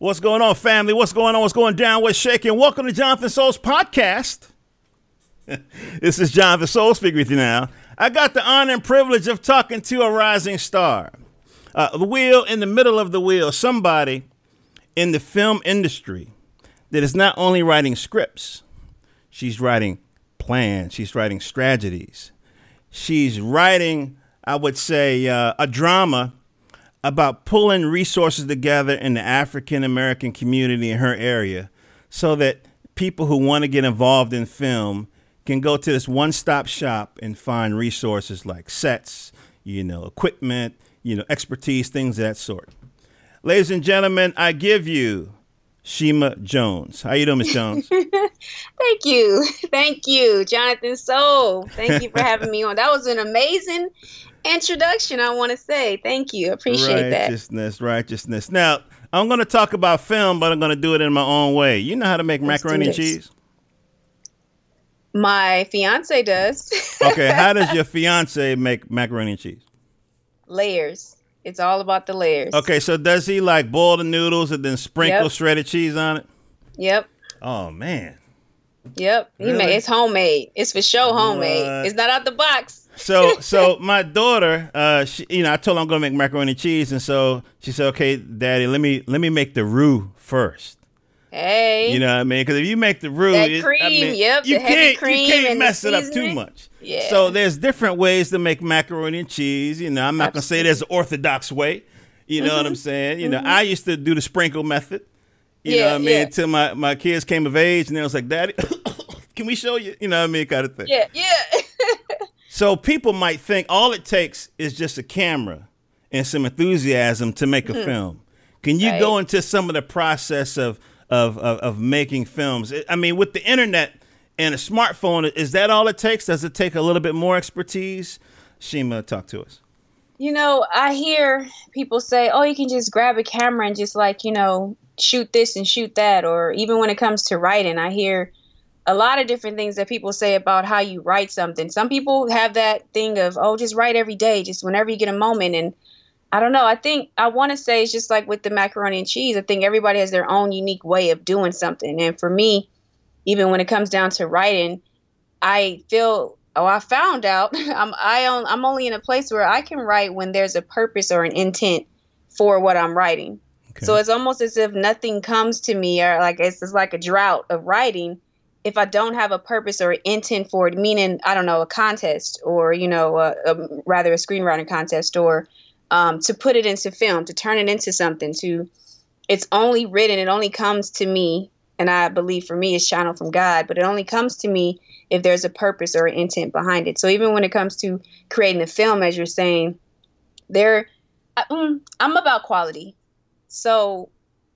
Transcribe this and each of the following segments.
What's going on, family? What's going on? What's going down? What's shaking? Welcome to Jonathan Soul's podcast. this is Jonathan Soul speaking with you now. I got the honor and privilege of talking to a rising star. Uh, the wheel in the middle of the wheel, somebody in the film industry that is not only writing scripts, she's writing plans, she's writing strategies, she's writing, I would say, uh, a drama about pulling resources together in the African American community in her area so that people who want to get involved in film can go to this one stop shop and find resources like sets, you know, equipment, you know, expertise, things of that sort. Ladies and gentlemen, I give you Shema Jones. How you doing, Miss Jones? Thank you. Thank you, Jonathan Soul. Thank you for having me on. That was an amazing introduction, I want to say. Thank you. Appreciate that. Righteousness, righteousness. Now, I'm going to talk about film, but I'm going to do it in my own way. You know how to make Let's macaroni and cheese? My fiance does. okay, how does your fiance make macaroni and cheese? Layers. It's all about the layers. Okay, so does he like boil the noodles and then sprinkle yep. shredded cheese on it? Yep. Oh man. Yep. Really? He made it's homemade. It's for sure homemade. What? It's not out the box. So so my daughter, uh, she, you know, I told her I'm gonna make macaroni and cheese, and so she said, "Okay, Daddy, let me let me make the roux first. Hey, you know what I mean? Because if you make the roux, that cream, I mean, yep, you can't cream you can't mess it up too much. Yeah. So there's different ways to make macaroni and cheese. You know, I'm not Absolutely. gonna say there's an orthodox way. You know mm-hmm. what I'm saying? You know, mm-hmm. I used to do the sprinkle method. You yeah, know what I mean? Yeah. Until my, my kids came of age and they was like, Daddy, can we show you? You know what I mean? Kind of thing. Yeah, yeah. So people might think all it takes is just a camera and some enthusiasm to make a mm-hmm. film. Can you right. go into some of the process of, of, of of making films? I mean, with the internet and a smartphone, is that all it takes? Does it take a little bit more expertise? Shema, talk to us. You know, I hear people say, "Oh, you can just grab a camera and just like you know shoot this and shoot that," or even when it comes to writing, I hear a lot of different things that people say about how you write something. Some people have that thing of, oh, just write every day, just whenever you get a moment. And I don't know. I think I want to say it's just like with the macaroni and cheese. I think everybody has their own unique way of doing something. And for me, even when it comes down to writing, I feel oh I found out I'm I on, I'm only in a place where I can write when there's a purpose or an intent for what I'm writing. Okay. So it's almost as if nothing comes to me or like it's, it's like a drought of writing if I don't have a purpose or intent for it, meaning I don't know a contest or you know a, a, rather a screenwriting contest or um, to put it into film, to turn it into something, to it's only written, it only comes to me, and I believe for me it's channeled from God, but it only comes to me if there's a purpose or intent behind it. So even when it comes to creating a film, as you're saying, there, I, mm, I'm about quality. So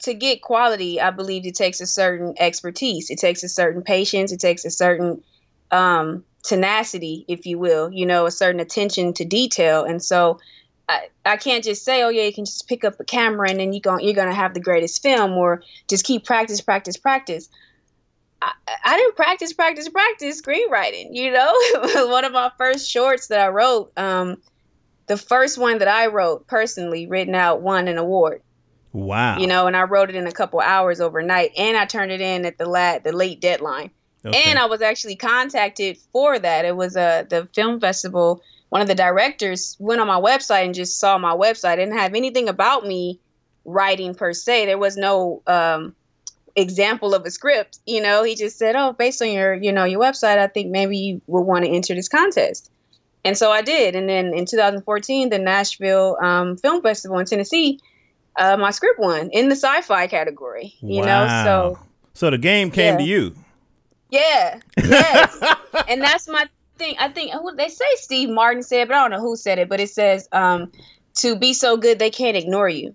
to get quality, I believe it takes a certain expertise. It takes a certain patience. It takes a certain um, tenacity, if you will, you know, a certain attention to detail. And so I, I can't just say, oh yeah, you can just pick up a camera and then you going you're gonna have the greatest film, or just keep practice, practice, practice. I, I didn't practice, practice, practice screenwriting. You know, one of my first shorts that I wrote, um, the first one that I wrote personally, written out, won an award. Wow. You know, and I wrote it in a couple hours overnight and I turned it in at the lat the late deadline. Okay. And I was actually contacted for that. It was uh the film festival. One of the directors went on my website and just saw my website. didn't have anything about me writing per se. There was no um example of a script. You know, he just said, "Oh, based on your, you know, your website, I think maybe you would want to enter this contest." And so I did. And then in 2014, the Nashville um, Film Festival in Tennessee uh, my script won in the sci-fi category. You wow. know, so so the game came yeah. to you. Yeah, yes, and that's my thing. I think they say Steve Martin said, but I don't know who said it. But it says um, to be so good they can't ignore you.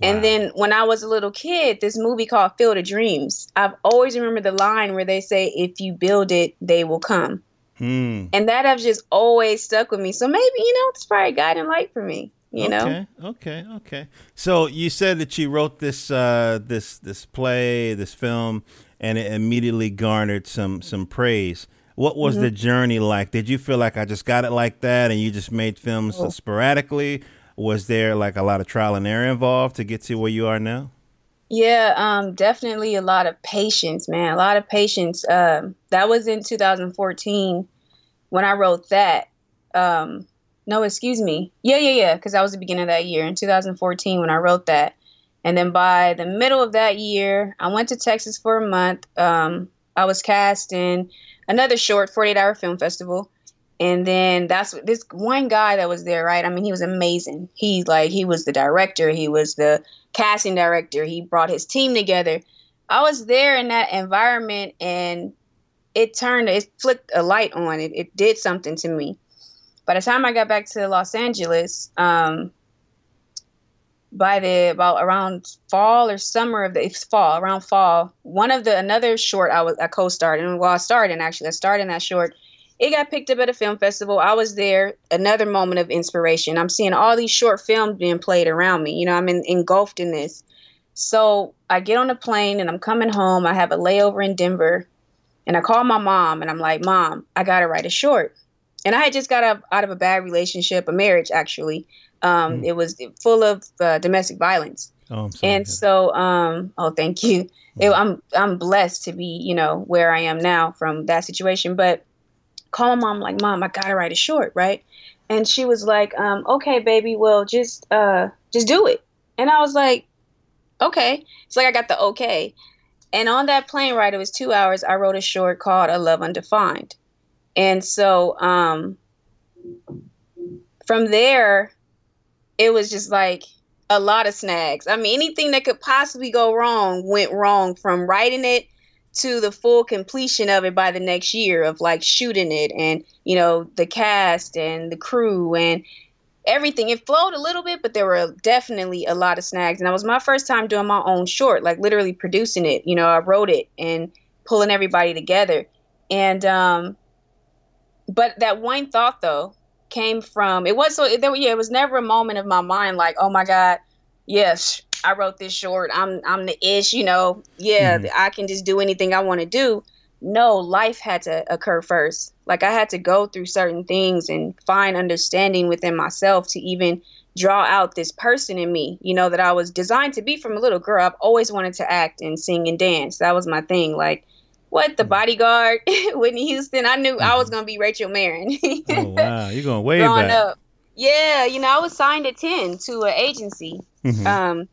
Wow. And then when I was a little kid, this movie called Field of Dreams, I've always remembered the line where they say, "If you build it, they will come." Hmm. And that has just always stuck with me. So maybe you know it's probably a guiding light for me you okay, know okay okay okay so you said that you wrote this uh this this play this film and it immediately garnered some some praise what was mm-hmm. the journey like did you feel like i just got it like that and you just made films oh. sporadically was there like a lot of trial and error involved to get to where you are now Yeah, um, definitely a lot of patience, man. A lot of patience. Um, that was in 2014 when I wrote that. Um, no, excuse me. Yeah, yeah, yeah, because that was the beginning of that year in 2014 when I wrote that. And then by the middle of that year, I went to Texas for a month. Um, I was cast in another short 48 hour film festival. And then that's this one guy that was there, right? I mean, he was amazing. He like he was the director, he was the casting director. He brought his team together. I was there in that environment and it turned it flicked a light on it. It did something to me. By the time I got back to Los Angeles, um, by the about around fall or summer of the it's fall around fall one of the another short i was i co-starred and well i starred in actually i starred in that short. It got picked up at a film festival. I was there another moment of inspiration. I'm seeing all these short films being played around me. You know i'm in, engulfed in this. So i get on a plane and i'm coming home. I have a layover in denver and i call my mom and i'm like mom i gotta write a short and i had just got out, out of a bad relationship a marriage actually um, mm. It was full of uh, domestic violence. Oh, and so, um, oh, thank you. It, I'm I'm blessed to be, you know, where I am now from that situation. But call my mom, like, mom, I gotta write a short, right? And she was like, um, okay, baby, well, just uh, just do it. And I was like, okay. It's like I got the okay. And on that plane ride, it was two hours. I wrote a short called "A Love Undefined," and so um, from there, it was just like a lot of snags. I mean, anything that could possibly go wrong went wrong from writing it to the full completion of it by the next year of like shooting it and, you know, the cast and the crew and everything. It flowed a little bit, but there were definitely a lot of snags. And that was my first time doing my own short, like literally producing it. You know, I wrote it and pulling everybody together. And, um, but that one thought though came from it was so there yeah it was never a moment of my mind like oh my god yes i wrote this short i'm i'm the ish you know yeah mm-hmm. i can just do anything i want to do. No life had to occur first. Like i had to go through certain things and find understanding within myself to even draw out this person in me you know that i was designed to be from a little girl. I've always wanted to act and sing and dance. That was my thing like what the mm. bodyguard Whitney Houston. I knew I was mm-hmm. gonna be Rachel Marron. oh wow, you're going way Growing back. Up. Yeah, you know, I was signed at ten to an agency, mm-hmm. um,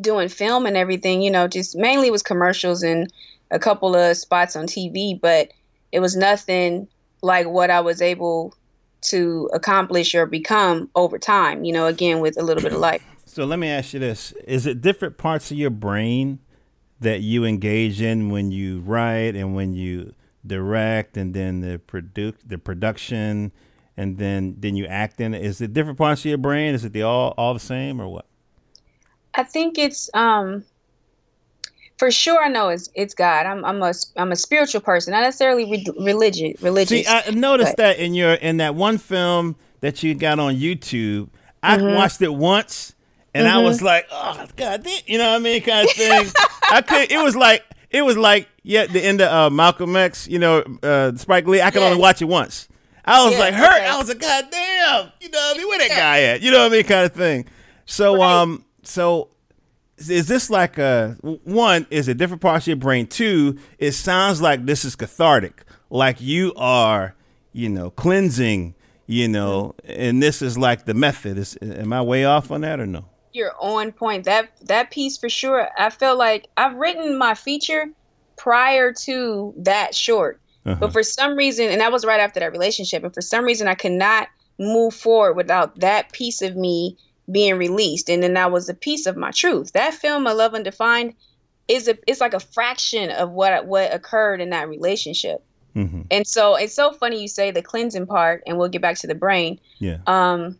doing film and everything. You know, just mainly was commercials and a couple of spots on TV, but it was nothing like what I was able to accomplish or become over time. You know, again with a little bit of life. So let me ask you this: Is it different parts of your brain that you engage in when you write and when you direct and then the produ- the production and then then you act in it is it different parts of your brain is it the all all the same or what i think it's um for sure i know it's it's god i'm i'm a i'm a spiritual person not necessarily re- religious religious see i noticed but. that in your in that one film that you got on youtube i mm-hmm. watched it once and mm-hmm. I was like, oh god, you know what I mean, kind of thing. I could. It was like it was like yeah, the end of uh, Malcolm X. You know, uh, Spike Lee. I could only watch it once. I was like hurt. Okay. I was like, God damn, you know what I mean? Where that guy at? You know what I mean, kind of thing. So right. um, so is this like a one? Is it different parts of your brain? Two, it sounds like this is cathartic, like you are, you know, cleansing, you know, and this is like the method. Is am I way off on that or no? You're on point. That that piece for sure. I felt like I've written my feature prior to that short, uh-huh. but for some reason, and that was right after that relationship, and for some reason, I could not move forward without that piece of me being released, and then that was a piece of my truth. That film, A Love Undefined, is a it's like a fraction of what what occurred in that relationship. Mm-hmm. And so it's so funny you say the cleansing part, and we'll get back to the brain. Yeah. Um,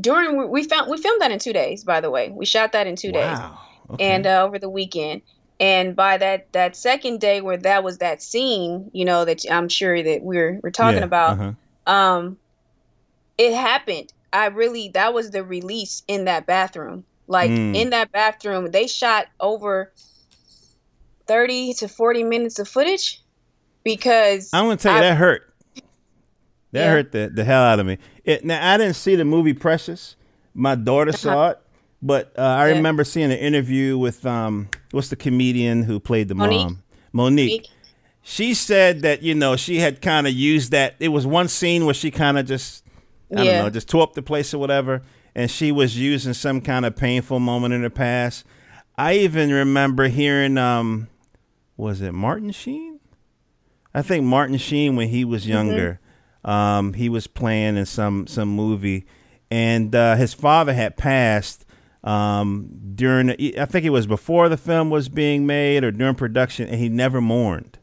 during we found we filmed that in two days. By the way, we shot that in two wow. days, okay. and uh, over the weekend. And by that that second day where that was that scene, you know that I'm sure that we're we're talking yeah, about, uh-huh. um, it happened. I really that was the release in that bathroom. Like mm. in that bathroom, they shot over thirty to forty minutes of footage because I'm gonna tell you I, that hurt. That yeah. hurt the, the hell out of me. It, now I didn't see the movie Precious. My daughter saw uh-huh. it, But uh, I Yeah. remember seeing an interview with um, what's the comedian who played the Monique. mom, Monique. Monique. She said that you know she had kind of used that. It was one scene where she kind of just I don't know, just tore up the place or whatever, and she was using some kind of painful moment in her past. I even remember hearing, um, was it Martin Sheen? I think Martin Sheen when he was younger, um, he was playing in some some movie, and uh, his father had passed um, during. I think it was before the film was being made or during production, and he never mourned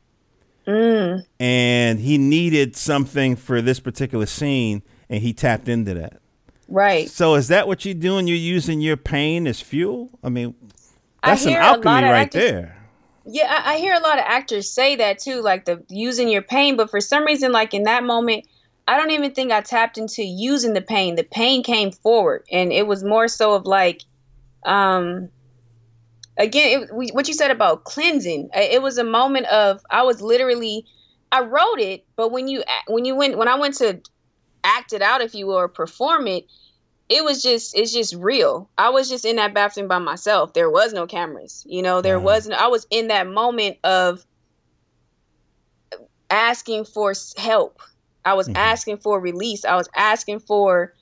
Mm. and he needed something for this particular scene and he tapped into that Right. so is that what you're doing you're using your pain as fuel i mean I that's some hear a alchemy right actors- there Yeah, I, I hear a lot of actors say that too, like the using your pain. But for some reason, like in that moment, I don't even think I tapped into using the pain. The pain came forward, and it was more so of like, um, again, it, we, what you said about cleansing. It was a moment of I was literally, I wrote it, but when you when you went when I went to act it out, if you will, or perform it, it was just it's just real. I was just in that bathroom by myself. There was no cameras. You know, there Wow. wasn't I was in that moment of asking for help. I was Mhm. asking for release. I was asking for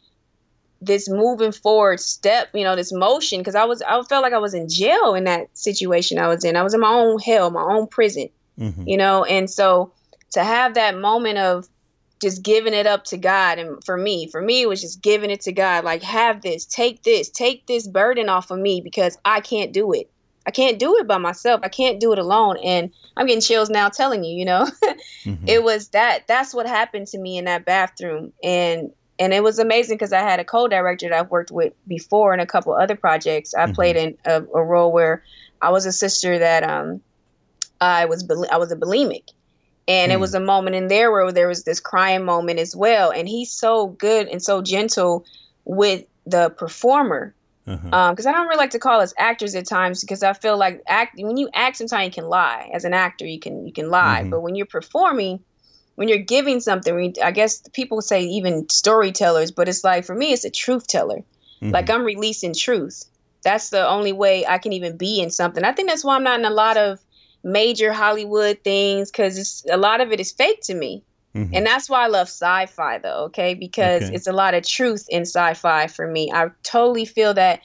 this moving forward step, you know, this motion because I was I felt like I was in jail in that situation I was in. I was in my own hell, my own prison Mhm. you know and so to have that moment of just giving it up to god and for me for me it was just giving it to god like have this take this take this burden off of me because i can't do it i can't do it by myself. I can't do it alone. And i'm getting chills now telling you you know? Mhm. it was that that's what happened to me in that bathroom. And and it was amazing because i had a co-director that i've worked with before in a couple other projects. I Mhm. played in a, a role where i was a sister that um i was i was a bulimic. And it Hmm. was a moment in there where there was this crying moment as well. And he's so good and so gentle with the performer Uh-huh. um because i don't really like to call us actors at times because i feel like act when you act sometimes you can lie as an actor you can you can lie Mhm. but when you're performing when you're giving something you- i guess people say even storytellers but it's like for me it's a truth teller Mhm. like i'm releasing truth that's the only way i can even be in something i think that's why i'm not in a lot of major hollywood things because a lot of it is fake to me Mhm. and that's why I love sci-fi though, okay? Because Okay. it's a lot of truth in sci-fi for me. I totally feel that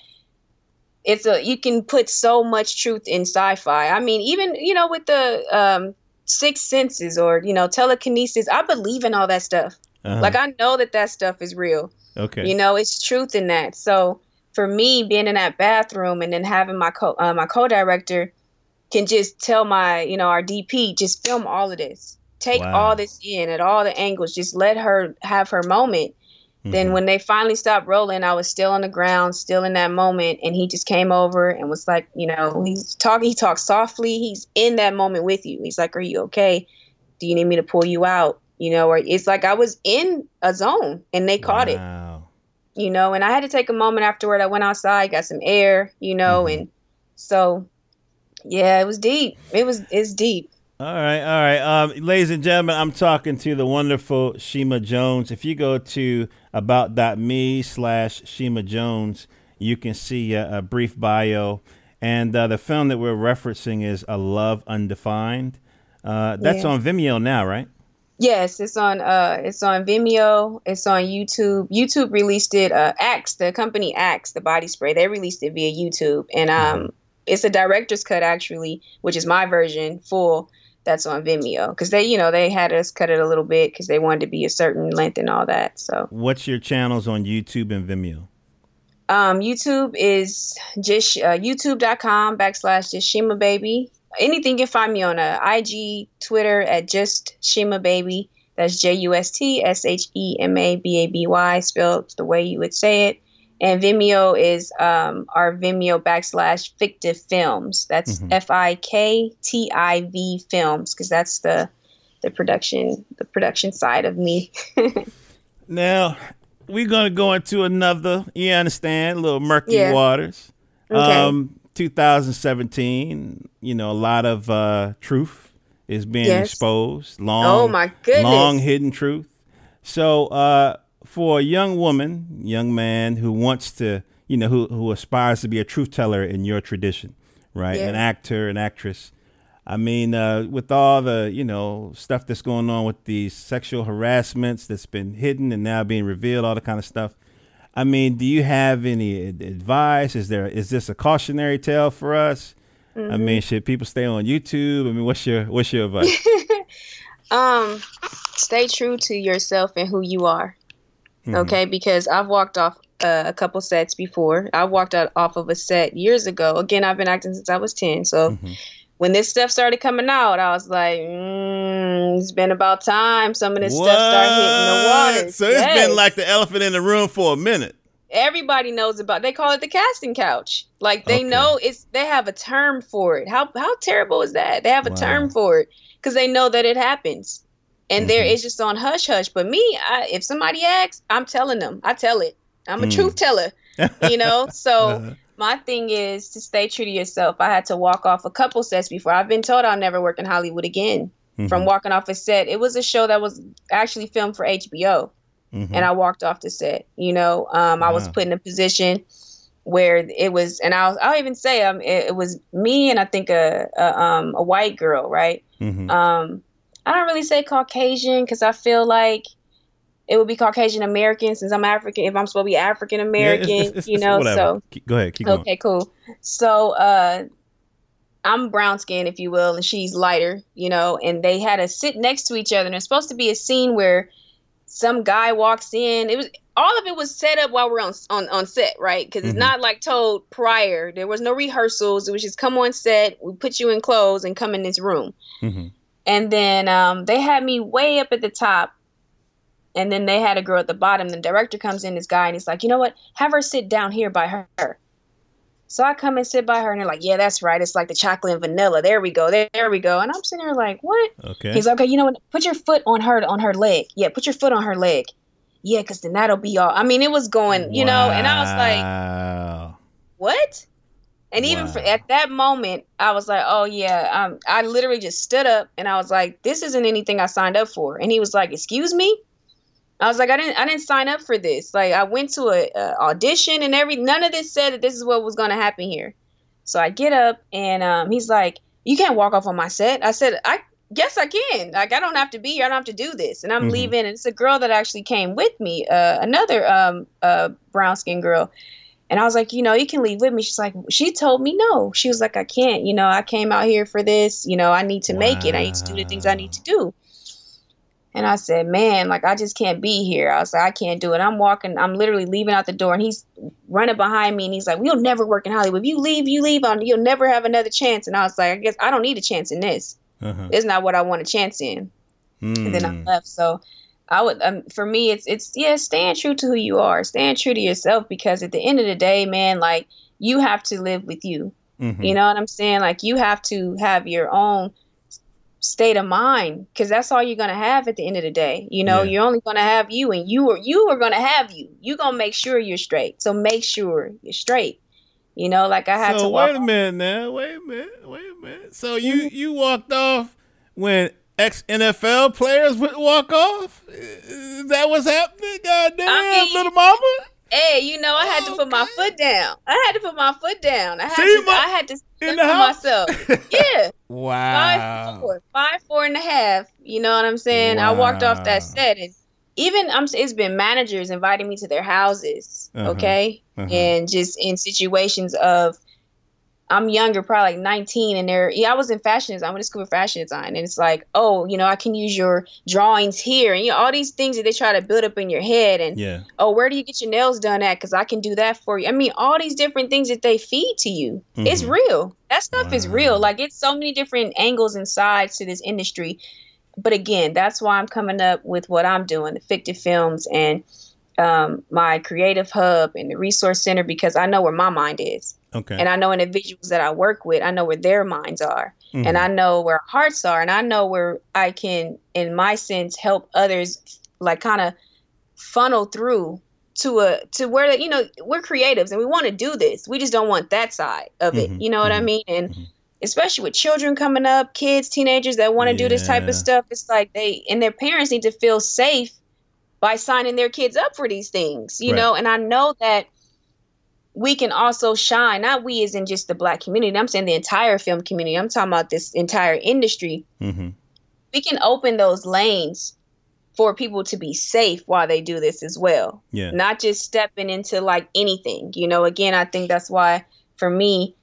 it's a you can put so much truth in sci-fi. I mean, even, you know, with the um sixth senses or, you know, telekinesis, I believe in all that stuff. Uh-huh. Like I know that that stuff is real. okay You know, it's truth in that. So for me, being in that bathroom and then having my co uh, my co-director can just tell my you know our DP just film all of this, take Wow. all this in at all the angles, just let her have her moment. Then Mhm. when they finally stopped rolling, I was still on the ground, still in that moment, and he just came over and was like, you know, he's talking. He talks softly. He's in that moment with you. He's like, "Are you okay? Do you need me to pull you out?" You know, or it's like I was in a zone and they caught it you know, and I had to take a moment afterward. I went outside, got some air, you know, Mhm. and so yeah, it was deep. It was it's deep. All right, all right. Um, ladies and gentlemen, I'm talking to the wonderful Shema Jones. If you go to about.me slash Shema Jones, you can see a, a brief bio. And uh, the film that we're referencing is A Love Undefined. Uh, that's Yeah. on Vimeo now, right? Yes, it's on uh it's on Vimeo, it's on YouTube. YouTube released it uh Axe, the company Axe, the body spray. They released it via YouTube and um it's a director's cut actually, which is my version full that's on Vimeo cuz they, you know, they had us cut it a little bit cuz they wanted to be a certain length and all that. So What's your channels on YouTube and Vimeo? Um, YouTube is just uh, youtube.com backslash just Shema Baby. Anything you can find me on uh, IG, Twitter at just Shema Baby. That's J U S T S H E M A B A B Y, spelled the way you would say it. And Vimeo is um, our Vimeo backslash Fiktiv films. That's Mhm. F I K T I V films because that's the the production the production side of me. Now, we're going to go into another, you understand, a little murky Yeah. waters. Okay. Um, 2017, you know, a lot of uh, truth is being Yes. exposed. Long, oh my goodness. long hidden truth. So, uh, for a young woman, young man who wants to, you know, who who aspires to be a truth teller in your tradition, right? Yeah. An actor, an actress. I mean, uh, with all the you know stuff that's going on with these sexual harassments that's been hidden and now being revealed, all the kind of stuff. I mean, do you have any advice? Is there is this a cautionary tale for us? I mean, should people stay on YouTube? I mean, what's your what's your advice? Um, stay true to yourself and who you are. Mhm. Okay, because I've walked off uh, a couple sets before. I've walked out off of a set years ago. Again, I've been acting since I was ten. So Mhm. when this stuff started coming out, I was like, mm, it's been about time. Some of this stuff started hitting the What? water. So it's Yes. been like the elephant in the room for a minute. everybody knows about. They call it the casting couch. Like they Okay. know it's. They have a term for it. How how terrible is that? They have a Wow. term for it because they know that it happens, and there Mhm. it's just on hush hush. But me, I, if somebody asks, I'm telling them. I tell it. I'm a Mm. truth teller. You know. So Uh, my thing is to stay true to yourself. I had to walk off a couple sets before. I've been told I'll never work in Hollywood again from mhm, walking off a set. It was a show that was actually filmed for HBO mhm. and I walked off the set. You know, um, I was put in a position where it was, and I'll, I'll even say, um, it, it was me and I think a, a um a white girl, right? Mhm. Um, I don't really say Caucasian because I feel like it would be Caucasian American since I'm African. If I'm supposed to be African American, it's- you know, whatever. so go ahead, keep going. Okay, cool. So uh I'm brown skin, if you will, and she's lighter, you know, and they had to sit next to each other. And it's supposed to be a scene where some guy walks in. It was all of it was set up while we're on on, on set, right? Because Mhm. it's not like told prior. There was no rehearsals. It was just come on set, we put you in clothes and come in this room. Mhm. And then um, they had me way up at the top. And then they had a girl at the bottom. The director comes in, this guy, and he's like, you know what? Have her sit down here by her. So I come and sit by her, and they're like, yeah, that's right. It's like the chocolate and vanilla. There we go. There, there we go. And I'm sitting there like, what? Okay. He's like, okay, you know what? Put your foot on her on her leg. Yeah, put your foot on her leg. Yeah, because then that'll be all. I mean, it was going, you know, and I was like, what? And even for, at that moment, I was like, oh yeah. Um, I literally just stood up and I was like, this isn't anything I signed up for. And he was like, excuse me. I was like, I didn't, I didn't sign up for this. Like, I went to a, a audition and every, none of this said that this is what was going to happen here. So I get up and um, he's like, you can't walk off on my set. I said, I guess I can. Like, I don't have to be here. I don't have to do this. And I'm Mhm. leaving. And it's a girl that actually came with me, uh, another um, uh, brown skinned girl. And I was like, you know, you can leave with me. She's like, she told me no. She was like, I can't. You know, I came out here for this. You know, I need to make it. I need to do the things I need to do. And I said, man, like I just can't be here. I was like, I can't do it. I'm walking, I'm literally leaving out the door, and he's running behind me, and he's like, we'll never work in Hollywood. If you leave, you leave on, you'll never have another chance. And I was like, I guess I don't need a chance in this. Uh-huh. It's not what I want a chance in and then I Mm. left. So I would, um, for me, it's it's yeah, staying true to who you are, staying true to yourself, because at the end of the day, man, like you have to live with you. Mhm. You know what I'm saying? Like you have to have your own state of mind, because that's all you're gonna have at the end of the day. You know, Yeah. you're only gonna have you, and you are you are gonna have you. You gonna make sure you're straight. So make sure you're straight. You know, like I had so to walk. wait a minute now. Wait a minute. Wait a minute. So you you walked off when ex NFL players would walk off? Is that what's happening? Goddamn, I mean- little mama. Hey, you know, I had to put my foot down. I had to put my foot down. I had See, to. Ma- I had to in the house? myself. Yeah, five Wow. four, five four and a half. You know what I'm saying? I walked off that set, and even I'm. It's been managers inviting me to their houses. Uh-huh. Okay, Uh-huh. and just in situations of. I'm younger, probably like 19, and they're yeah. I was in fashion design. I went to school for fashion design, and it's like, oh, you know, I can use your drawings here, and you know, all these things that they try to build up in your head, and Yeah. oh, where do you get your nails done at? Because I can do that for you. I mean, all these different things that they feed to you. It's Mhm. real. That stuff is real. Like it's so many different angles and sides to this industry. But again, that's why I'm coming up with what I'm doing, the Fiktiv films and um, my creative hub and the resource center because I know where my mind is. Okay. And I know individuals that I work with, I know where their minds are Mhm. and I know where our hearts are, and I know where I can, in my sense, help others, like kind of funnel through to a to where you know we're creatives and we want to do this. We just don't want that side of it. Mhm, You know what I mhm, mean? And mhm. especially with children coming up, kids, teenagers that want to do this type of stuff, it's like they and their parents need to feel safe by signing their kids up for these things. You Right. know, and I know that we can also shine. Not we as in just the black community. I'm saying the entire film community. I'm talking about this entire industry. Mm-hmm. We can open those lanes for people to be safe while they do this as well. Yeah. Not just stepping into like anything. You know, again, I think that's why for me,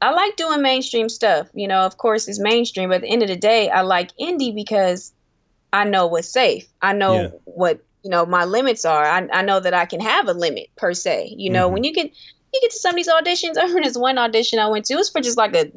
I like doing mainstream stuff. You know, of course it's mainstream, but at the end of the day, I like indie because I know what's safe. I know Yeah. what, you know, my limits are. I, I know that I can have a limit per se. You know, Mhm. when you get you get to some of these auditions, I heard this one audition I went to, it was for just like a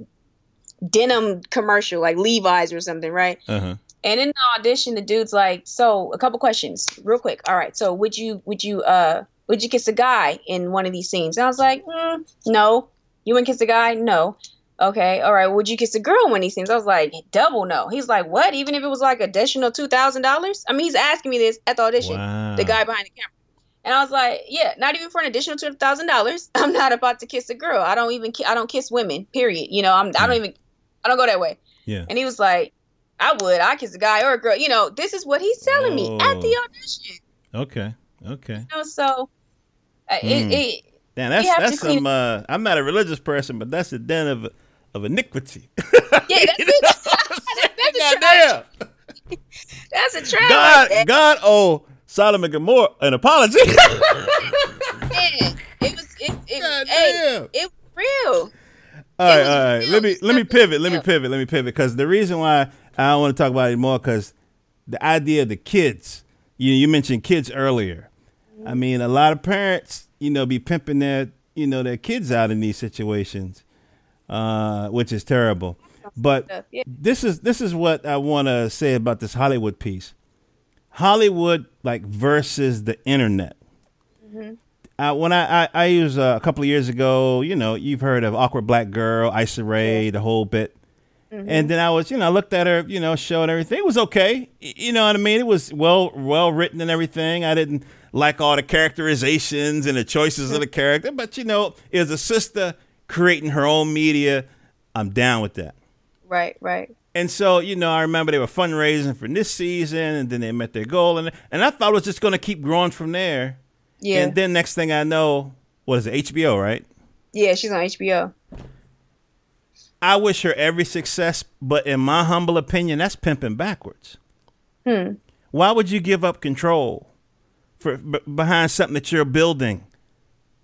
denim commercial, like Levi's or something, right? Uh-huh. And in the audition, the dude's like, "So, a couple questions, real quick. All right. So, would you would you uh would you kiss a guy in one of these scenes?" And I was like, mm, "No." You wouldn't kiss a guy? No. Okay. All right. Would you kiss a girl when these scenes? I was like, "Double no." He's like, "What? Even if it was like additional two thousand dollars?" I mean, he's asking me this at the audition. Wow. The guy behind the camera. And I was like, "Yeah, not even for an additional two thousand dollars. I'm not about to kiss a girl. I don't even. ki- I don't kiss women. Period. You know, I'm. I don't even. I don't go that way." Yeah. And he was like, I would. I kiss a guy or a girl. You know, this is what he's telling me at the Oh. audition. Okay. Okay. You know, so uh, Hmm. it, it, Damn, that's We have to that's some. Uh, I'm not a religious person, but that's a den of of iniquity. yeah, that's, it. that's, a trap. That's a trap. God. God owe Sodom and Gomorrah an apology. Man, it was. It, it, God hey, it was real. All right, all right. Let me let me pivot. Let me pivot. Let me pivot. Because the reason why I don't want to talk about it more, because the idea of the kids. You you mentioned kids earlier. I mm-hmm. mean, a lot of parents, you know, be pimping their you know their kids out in these situations, uh, which is terrible. But this is this is what I want to say about this Hollywood piece. Hollywood like versus the internet. Uh, when I I, I use uh, a couple of years ago, you know, you've heard of awkward black girl, Issa Rae, the whole bit. And then I was, you know, I looked at her, you know, show and everything. It was okay. You know what I mean? It was well well written and everything. I didn't like all the characterizations and the choices of the character, but you know, as a sister creating her own media, I'm down with that. Right, right. And so, you know, I remember they were fundraising for this season, and then they met their goal, and and I thought it was just going to keep growing from there. Yeah, And then next thing I know, what is it, HBO, right? yeah. She's on HBO. I wish her every success, but in my humble opinion, that's pimping backwards. Hmm. Why would you give up control for b- behind something that you're building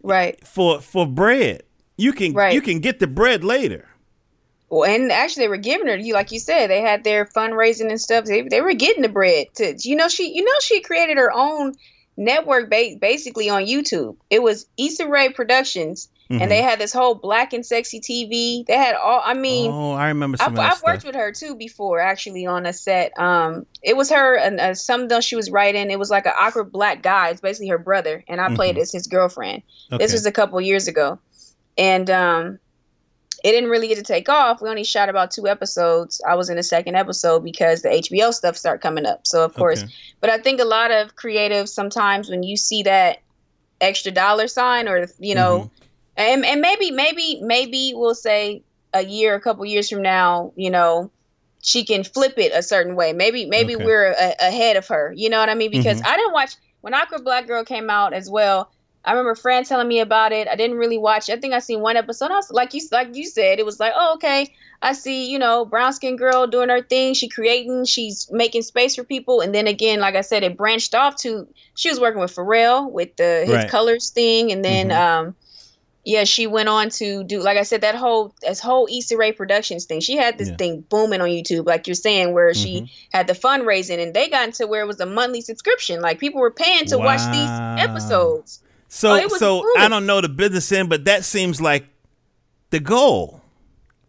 Right. for for bread? You can Right. you can get the bread later. Well, and actually, they were giving her you, like you said, they had their fundraising and stuff. They, they were getting the bread. To you know, she you know she created her own network ba- basically on YouTube. It was Issa Rae Productions, Mhm. and they had this whole Black and Sexy TV. They had all. I mean, oh, I remember I've, I've worked with her too before, actually on a set. Um, it was her and uh, some that she was writing. It was like an awkward black guy. It's basically her brother, and I played Mhm. as his girlfriend. okay. This was a couple years ago, and um, it didn't really get to take off. We only shot about two episodes. I was in the second episode because the HBO stuff started coming up. So of course, Okay. but I think a lot of creatives sometimes when you see that extra dollar sign or you know, and and maybe maybe maybe we'll say a year, a couple years from now, you know, she can flip it a certain way. Maybe maybe Okay. we're a, ahead of her. You know what I mean? Because Mhm. I didn't watch when Awkward Black Girl came out as well. I remember Fran telling me about it. I didn't really watch. it. I think I seen one episode. I was like you like you said, it was like, oh okay. I see, you know, brown skinned girl doing her thing. She creating, she's making space for people. And then again, like I said, it branched off to she was working with Pharrell with the his Right. colors thing, and then Mhm. um yeah, she went on to do like I said that whole this whole Issa Rae Productions thing. She had this Yeah. thing booming on YouTube, like you're saying, where she Mhm. had the fundraising, and they got into where it was a monthly subscription. Like people were paying to watch these episodes. So Oh, so booming. I don't know the business end, but that seems like the goal.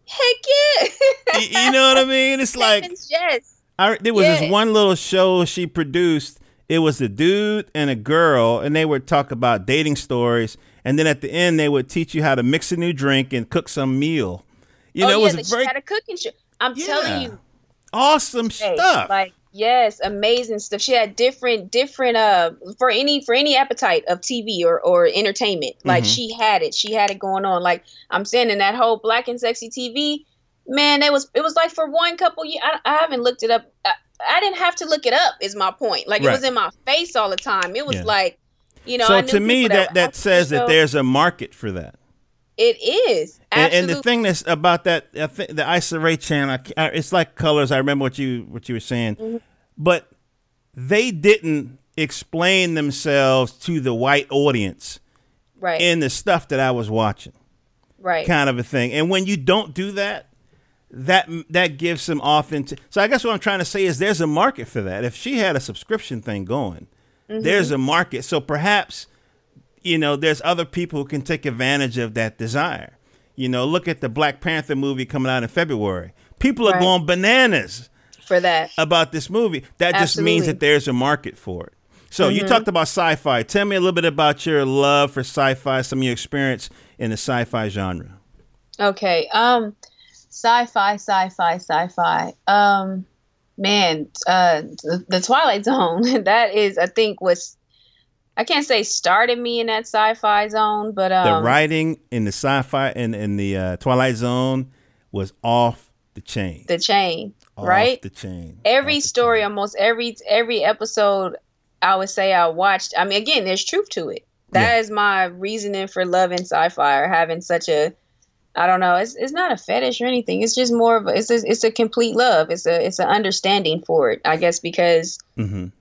Heck yeah! Y- you know what I mean? It's like yes, I, there was Yeah. this one little show she produced. It was a dude and a girl, and they would talk about dating stories. And then at the end, they would teach you how to mix a new drink and cook some meal. You oh know, yeah, it was she very had a cooking show. I'm Yeah. telling you, awesome stuff. like yes, amazing stuff. She had different, different uh for any for any appetite of TV or or entertainment. Like Mhm. she had it. She had it going on. Like I'm saying in that whole black and sexy TV, man, it was it was like for one couple years. I, I haven't looked it up. I, I didn't have to look it up. Is my point. Like it was in my face all the time. It was Yeah. like You know, so I knew to me, people that that says that there's a market for that. It is And, and the thing that's about that, I think the Issa Rae channel, it's like colors. I remember what you what you were saying, Mm-hmm. but they didn't explain themselves to the white audience right, in the stuff that I was watching, right, kind of a thing. And when you don't do that, that that gives some authentic. So I guess what I'm trying to say is there's a market for that. If she had a subscription thing going, there's a market. So perhaps you know there's other people who can take advantage of that desire. You know, look at the Black Panther movie coming out in February. People are Right. going bananas for that. about this movie. That just means that there's a market for it. So you talked about sci-fi. Tell me a little bit about your love for sci-fi, some of your experience in the sci-fi genre. Okay. Um, sci-fi, sci-fi, sci-fi. Um, man, uh, the, the Twilight Zone. that is, I think, was I can't say started me in that sci-fi zone, but the um, writing in the sci-fi in in the uh, Twilight Zone was off the chain. the chain, Off right? the chain. every the story, chain. almost every every episode, I would say I watched. I mean, again, there's truth to it. That Yeah. is my reasoning for loving sci-fi or having such a. I don't know. It's it's not a fetish or anything. It's just more of a, it's a, it's a complete love. It's a it's an understanding for it. I guess because Mhm.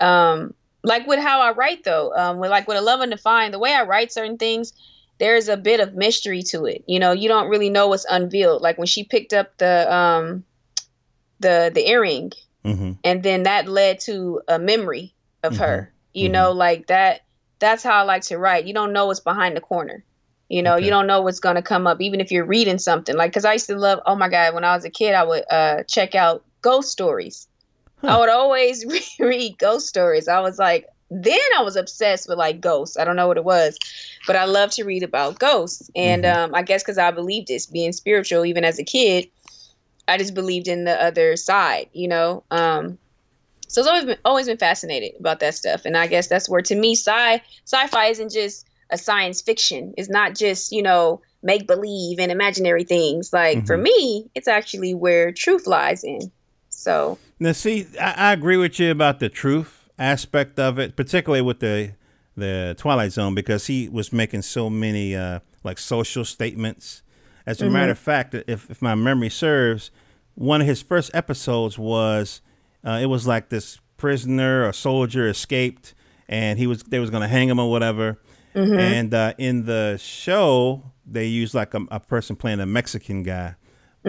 um like with how I write though, um with like with a love undefined, the way I write certain things, there's a bit of mystery to it. You know, you don't really know what's unveiled. Like when she picked up the um the the earring Mhm. and then that led to a memory of Mhm. her. You Mhm. know, like that that's how I like to write. You don't know what's behind the corner. You know, Okay. you don't know what's going to come up even if you're reading something. Like cuz I used to love oh my god, when I was a kid I would uh check out ghost stories. I would always read ghost stories. I was like, then I was obsessed with like ghosts. I don't know what it was, but I love to read about ghosts. And Mhm. um, I guess because I believed this, being spiritual, even as a kid, I just believed in the other side, you know. Um, so it's always been always been fascinated about that stuff. And I guess that's where to me, sci sci-fi isn't just a science fiction. It's not just you know make believe and imaginary things. Like for Mhm. me, it's actually where truth lies in. So Now, see, I, I agree with you about the truth aspect of it, particularly with the the Twilight Zone, because he was making so many uh, like social statements. As a matter of fact, if if my memory serves, one of his first episodes was uh, it was like this prisoner or soldier escaped, and he was they was going to hang him or whatever. And uh, in the show, they used like a, a person playing a Mexican guy,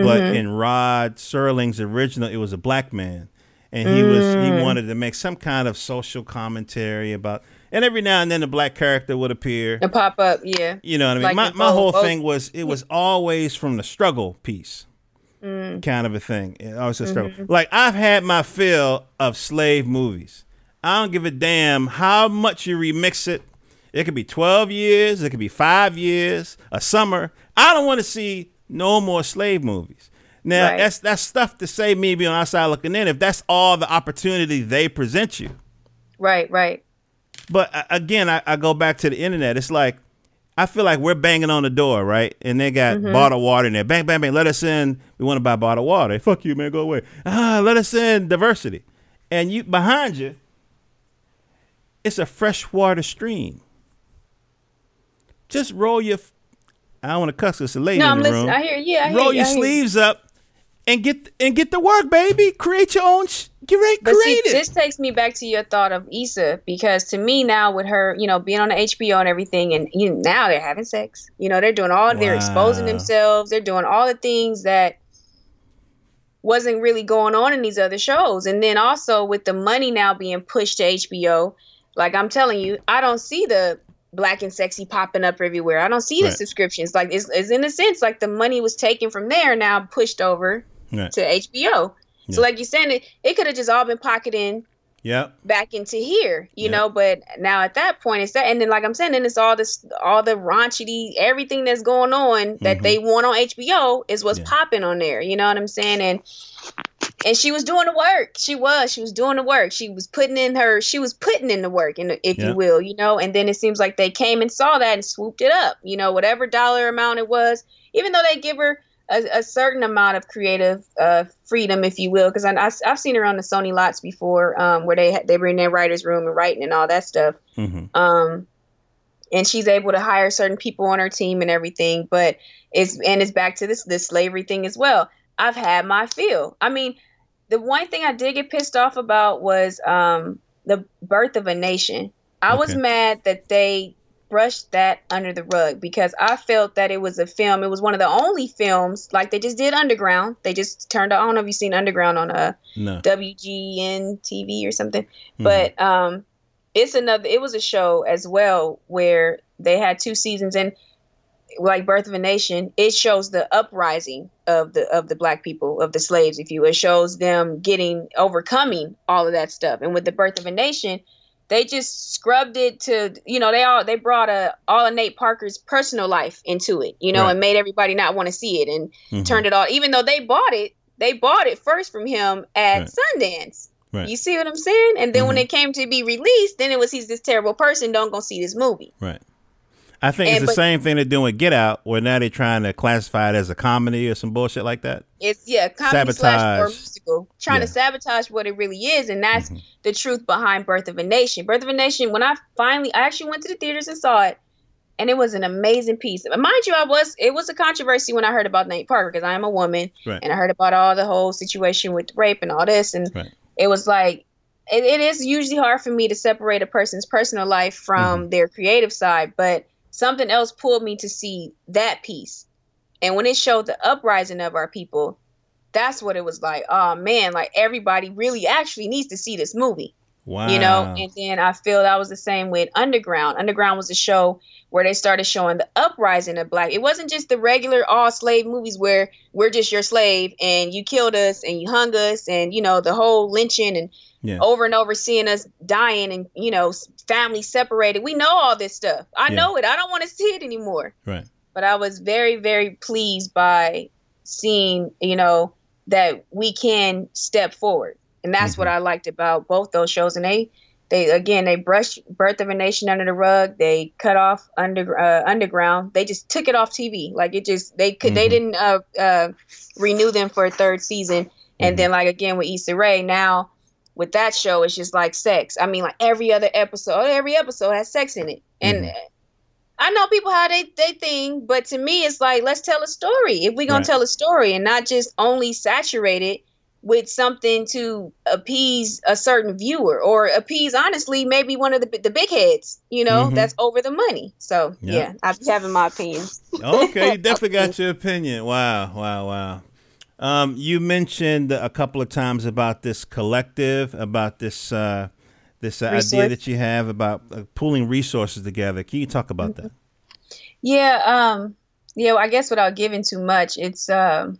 but in Rod Serling's original, it was a black man, and he was he wanted to make some kind of social commentary about. And every now and then, a black character would appear. a pop up, yeah. You know what I mean? Like my my whole thing was it was always from the struggle piece, Mm. kind of a thing. It always a struggle. Mm-hmm. Like I've had my fill of slave movies. I don't give a damn how much you remix it. It could be twelve years. It could be five years. A summer. I don't want to see no more slave movies. Now Right. that's that's stuff to say me being outside looking in. If that's all the opportunity they present you, Right, right. but uh, again, I, I go back to the internet. It's like I feel like we're banging on the door, right? And they got Mm-hmm. bottled water in there. Bang, bang, bang. Let us in. We want to buy bottled water. Fuck you, man. Go away. Ah, let us in. Diversity. And you behind you, it's a freshwater stream. Just roll your. I don't want to cuss. It's a lady No, in I'm the listening. room. I hear you. I hear roll you, your I hear you. sleeves up, and get and get to work, baby. Create your own. Sh- create, But see, create it. this takes me back to your thought of Issa because to me now with her, you know, being on the HBO and everything, and you know, now they're having sex. You know, they're doing all they're exposing Wow. themselves. They're doing all the things that wasn't really going on in these other shows. And then also with the money now being pushed to HBO, like I'm telling you, I don't see the black and sexy popping up everywhere. I don't see the Right. subscriptions. Like it's, it's in a sense like the money was taken from there now pushed over Right. to HBO. Yeah. So like you said, it, it could have just all been pocketed Yep. back into here, you Yeah. know. But now at that point, it's that, and then like I'm saying, then it's all this, all the raunchy, everything that's going on that Mhm. they want on HBO is what's Yeah. popping on there. You know what I'm saying? And and she was doing the work. She was. She was doing the work. She was putting in her. She was putting in the work, and if Yeah. you will, you know. And then it seems like they came and saw that and swooped it up. You know, whatever dollar amount it was, even though they give her a, a certain amount of creative uh, freedom, if you will, because I, I, have seen her on the Sony lots before, um, where they they bring their writers' room and writing and all that stuff. Mm-hmm. Um, and she's able to hire certain people on her team and everything. But it's and it's back to this this slavery thing as well. I've had my fill. I mean, the one thing I did get pissed off about was um, the birth of a nation. I okay. was mad that they brushed that under the rug because I felt that it was a film. It was one of the only films like they just did Underground. They just turned. I don't know if you've seen Underground on a no. WGN TV or something, mm-hmm. but um, it's another. It was a show as well where they had two seasons and like Birth of a Nation, it shows the uprising of the of the black people, of the slaves, if you will. It shows them getting overcoming all of that stuff. And with the Birth of a Nation, they just scrubbed it to you know they all they brought a all of Nate Parker's personal life into it, you know, right. and made everybody not want to see it and mm-hmm. turned it all. Even though they bought it, they bought it first from him at right. Sundance. Right. You see what I'm saying? And then mm-hmm. when it came to be released, then it was he's this terrible person. Don't go see this movie. Right. I think and, it's the but, same thing they're doing with Get Out, where now they're trying to classify it as a comedy or some bullshit like that. It's yeah, comedy sabotage. slash or musical, trying yeah. to sabotage what it really is, and that's mm-hmm. the truth behind Birth of a Nation. Birth of a Nation. When I finally, I actually went to the theaters and saw it, and it was an amazing piece. But mind you, I was it was a controversy when I heard about Nate Parker because I am a woman, right. and I heard about all the whole situation with rape and all this, and right. it was like it, it is usually hard for me to separate a person's personal life from mm-hmm. their creative side, but something else pulled me to see that piece. And when it showed the uprising of our people, that's what it was like. Oh man, like everybody really actually needs to see this movie. Wow. You know, and then I feel that was the same with Underground. Underground was a show where they started showing the uprising of black. It wasn't just the regular all slave movies where we're just your slave and you killed us and you hung us and you know the whole lynching and yeah. over and over seeing us dying and you know family separated. We know all this stuff. I yeah. know it. I don't want to see it anymore. Right. But I was very very pleased by seeing you know that we can step forward, and that's mm-hmm. what I liked about both those shows. And they they again they brushed Birth of a Nation under the rug. They cut off under uh, Underground. They just took it off TV. Like it just they could mm-hmm. they didn't uh, uh, renew them for a third season. And mm-hmm. then like again with Issa Rae now with that show, it's just like sex. I mean, like every other episode, every episode has sex in it. And mm-hmm. I know people how they they think, but to me, it's like let's tell a story. If we're gonna right. tell a story and not just only saturate it with something to appease a certain viewer or appease, honestly, maybe one of the the big heads, you know, mm-hmm. that's over the money. So yep. yeah, I'm having my opinions. okay, you definitely got your opinion. Wow, wow, wow. Um, you mentioned a couple of times about this collective, about this uh, this uh, idea that you have about uh, pooling resources together. Can you talk about mm-hmm. that? Yeah, um, yeah. Well, I guess without giving too much, it's um,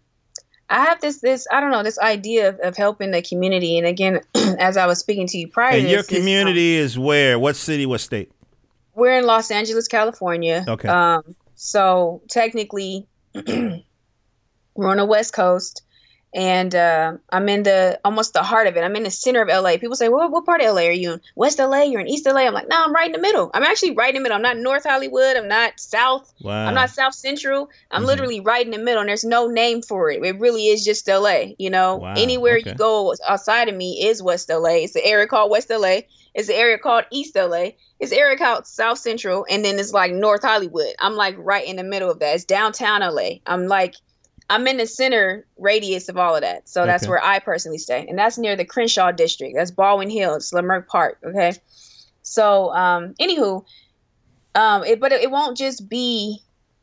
I have this this I don't know this idea of, of helping the community. And again, as I was speaking to you prior, and your community is, um, is where? What city? What state? We're in Los Angeles, California. Okay. Um, so technically. We're on the West Coast, and uh, I'm in the almost the heart of it. I'm in the center of LA. People say, "Well, what part of LA are you in? West LA? You're in East LA?" I'm like, "No, I'm right in the middle. I'm actually right in the middle. I'm not North Hollywood. I'm not South. Wow. I'm not South Central. I'm mm-hmm. literally right in the middle. And there's no name for it. It really is just LA. You know, wow. anywhere okay. you go outside of me is West LA. It's the area called West LA. It's the area called East LA. It's area called South Central, and then it's like North Hollywood. I'm like right in the middle of that. It's downtown LA. I'm like I'm in the center radius of all of that. So that's okay. where I personally stay. And that's near the Crenshaw district. That's Baldwin Hills, Leimert Park. Okay. So, um, anywho, um, it, but it won't just be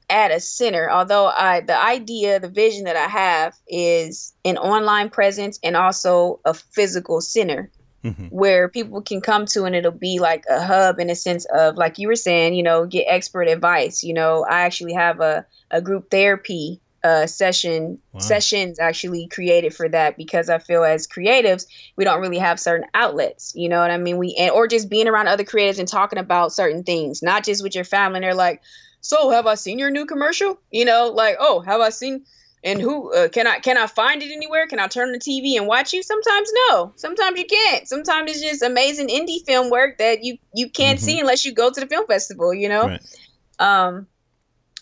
at a center. Although I, the idea, the vision that I have is an online presence and also a physical center mm-hmm. where people can come to and it'll be like a hub in a sense of, like you were saying, you know, get expert advice. You know, I actually have a, a group therapy uh, session wow. sessions actually created for that because I feel as creatives we don't really have certain outlets. You know what I mean? We and, or just being around other creatives and talking about certain things, not just with your family. And they're like, "So have I seen your new commercial?" You know, like, "Oh, have I seen?" And who uh, can I can I find it anywhere? Can I turn the TV and watch you? Sometimes no. Sometimes you can't. Sometimes it's just amazing indie film work that you you can't mm-hmm. see unless you go to the film festival. You know. Right. Um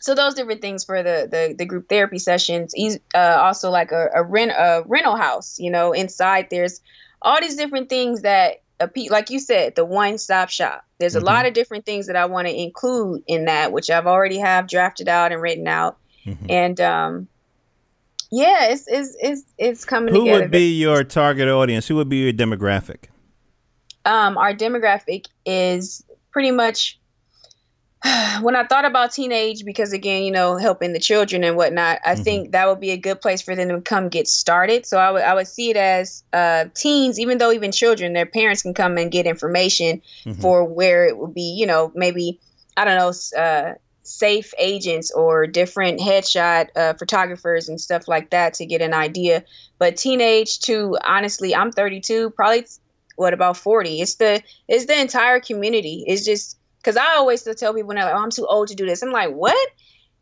so those different things for the the, the group therapy sessions. Uh, also like a, a rent a rental house. You know, inside there's all these different things that a like you said, the one stop shop. There's a mm-hmm. lot of different things that I want to include in that, which I've already have drafted out and written out. Mm-hmm. And um, yeah, it's it's it's it's coming. Who would be your target audience? Who would be your demographic? Um, our demographic is pretty much when I thought about teenage, because again, you know, helping the children and whatnot, I mm-hmm. think that would be a good place for them to come get started. So I would I would see it as uh, teens, even though even children, their parents can come and get information mm-hmm. for where it would be, you know, maybe I don't know, uh, safe agents or different headshot uh, photographers and stuff like that to get an idea. But teenage to honestly, I'm 32, probably what about 40? It's the it's the entire community. It's just because I always still tell people now, like, oh, I'm too old to do this. I'm like, what?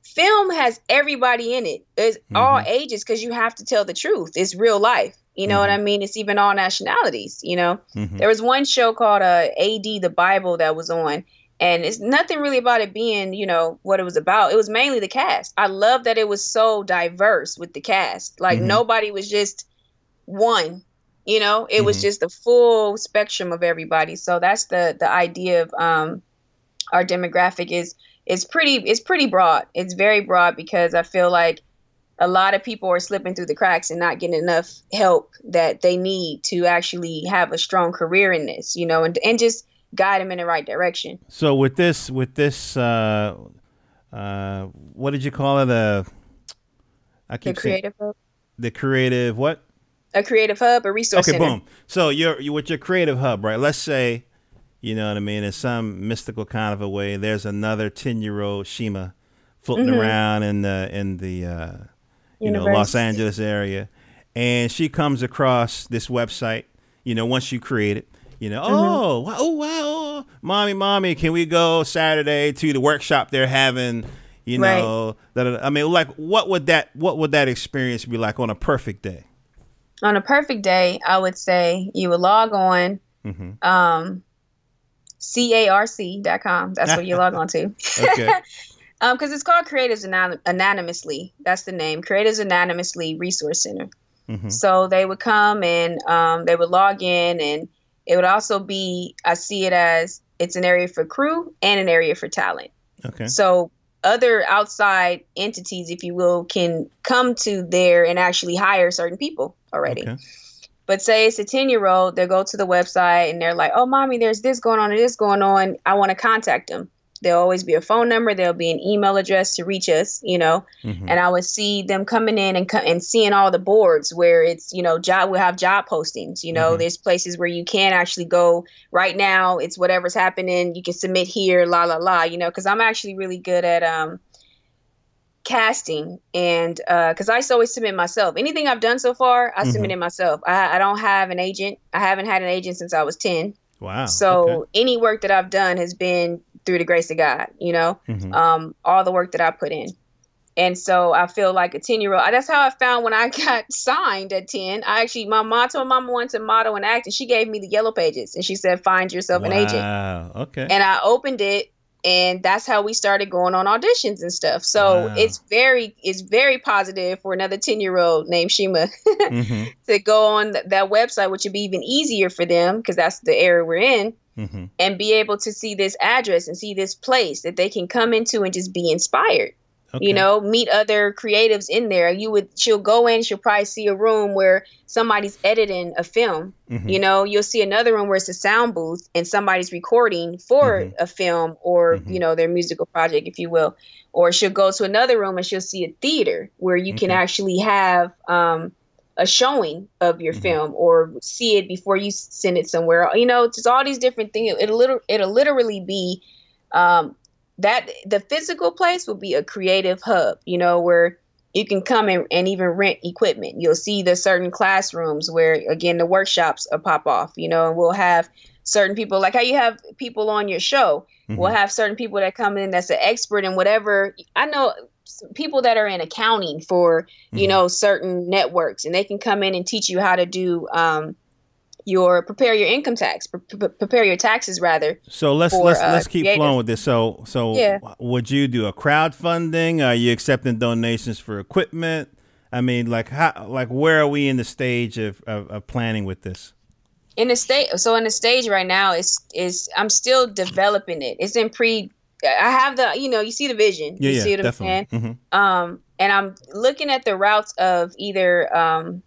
Film has everybody in it. It's mm-hmm. all ages because you have to tell the truth. It's real life. You know mm-hmm. what I mean? It's even all nationalities. You know, mm-hmm. there was one show called uh, AD the Bible that was on, and it's nothing really about it being, you know, what it was about. It was mainly the cast. I love that it was so diverse with the cast. Like mm-hmm. nobody was just one. You know, it was mm-hmm. just the full spectrum of everybody. So that's the the idea of um our demographic is is pretty it's pretty broad. It's very broad because I feel like a lot of people are slipping through the cracks and not getting enough help that they need to actually have a strong career in this, you know, and and just guide them in the right direction. So with this with this uh uh what did you call it? The I keep the creative saying, hub. The creative what? A creative hub, a resource. Okay, center. boom. So you're you with your creative hub, right? Let's say you know what I mean? In some mystical kind of a way, there's another ten year old Shema floating mm-hmm. around in the in the uh, you know Los Angeles area, and she comes across this website. You know, once you create it, you know, mm-hmm. oh, wow, oh wow, mommy, mommy, can we go Saturday to the workshop they're having? You know, right. that I mean, like, what would that what would that experience be like on a perfect day? On a perfect day, I would say you would log on. Mm-hmm. Um, carc.com. That's what you log on to. okay. um, because it's called Creatives Anon- Anonymously. That's the name. Creatives Anonymously Resource Center. Mm-hmm. So they would come and um, they would log in, and it would also be. I see it as it's an area for crew and an area for talent. Okay. So other outside entities, if you will, can come to there and actually hire certain people already. Okay. But say it's a 10 year old, they'll go to the website and they're like, oh, mommy, there's this going on and this going on. I want to contact them. There'll always be a phone number. There'll be an email address to reach us, you know. Mm-hmm. And I would see them coming in and co- and seeing all the boards where it's, you know, job. We have job postings. You know, mm-hmm. there's places where you can actually go right now. It's whatever's happening. You can submit here, la la la. You know, because I'm actually really good at um casting and uh because uh, I always submit myself. Anything I've done so far, I mm-hmm. submitted myself. I, I, don't have an agent. I haven't had an agent since I was 10. Wow. So okay. any work that I've done has been through the grace of God, you know, mm-hmm. um, all the work that I put in. And so I feel like a 10 year old. That's how I found when I got signed at 10. I actually, my mom told my mama wanted to model and act, and she gave me the yellow pages and she said, Find yourself wow. an agent. Wow. Okay. And I opened it and that's how we started going on auditions and stuff so wow. it's very it's very positive for another 10 year old named Shema mm-hmm. to go on th- that website which would be even easier for them because that's the area we're in mm-hmm. and be able to see this address and see this place that they can come into and just be inspired Okay. You know, meet other creatives in there. You would she'll go in, she'll probably see a room where somebody's editing a film. Mm-hmm. You know, you'll see another room where it's a sound booth and somebody's recording for mm-hmm. a film or, mm-hmm. you know, their musical project, if you will. Or she'll go to another room and she'll see a theater where you can actually have um, a showing of your mm-hmm. film or see it before you send it somewhere. You know, just all these different things. It'll, it'll, it'll literally be um, that the physical place will be a creative hub, you know, where you can come in and even rent equipment. You'll see the certain classrooms where again the workshops will pop off, you know, and we'll have certain people like how you have people on your show. Mm-hmm. We'll have certain people that come in that's an expert in whatever. I know people that are in accounting for, you mm-hmm. know, certain networks and they can come in and teach you how to do um your prepare your income tax, pre- pre- prepare your taxes rather. So let's for, let's uh, let's keep creators. flowing with this. So so Yeah. would you do a crowdfunding? Are you accepting donations for equipment? I mean, like how like where are we in the stage of, of, of planning with this? in the state so in the stage right now it's is i'm still developing it it's in pre i have the you know you see the vision Yeah, you yeah, see what i'm definitely. saying hmm um and i'm looking at the routes of either um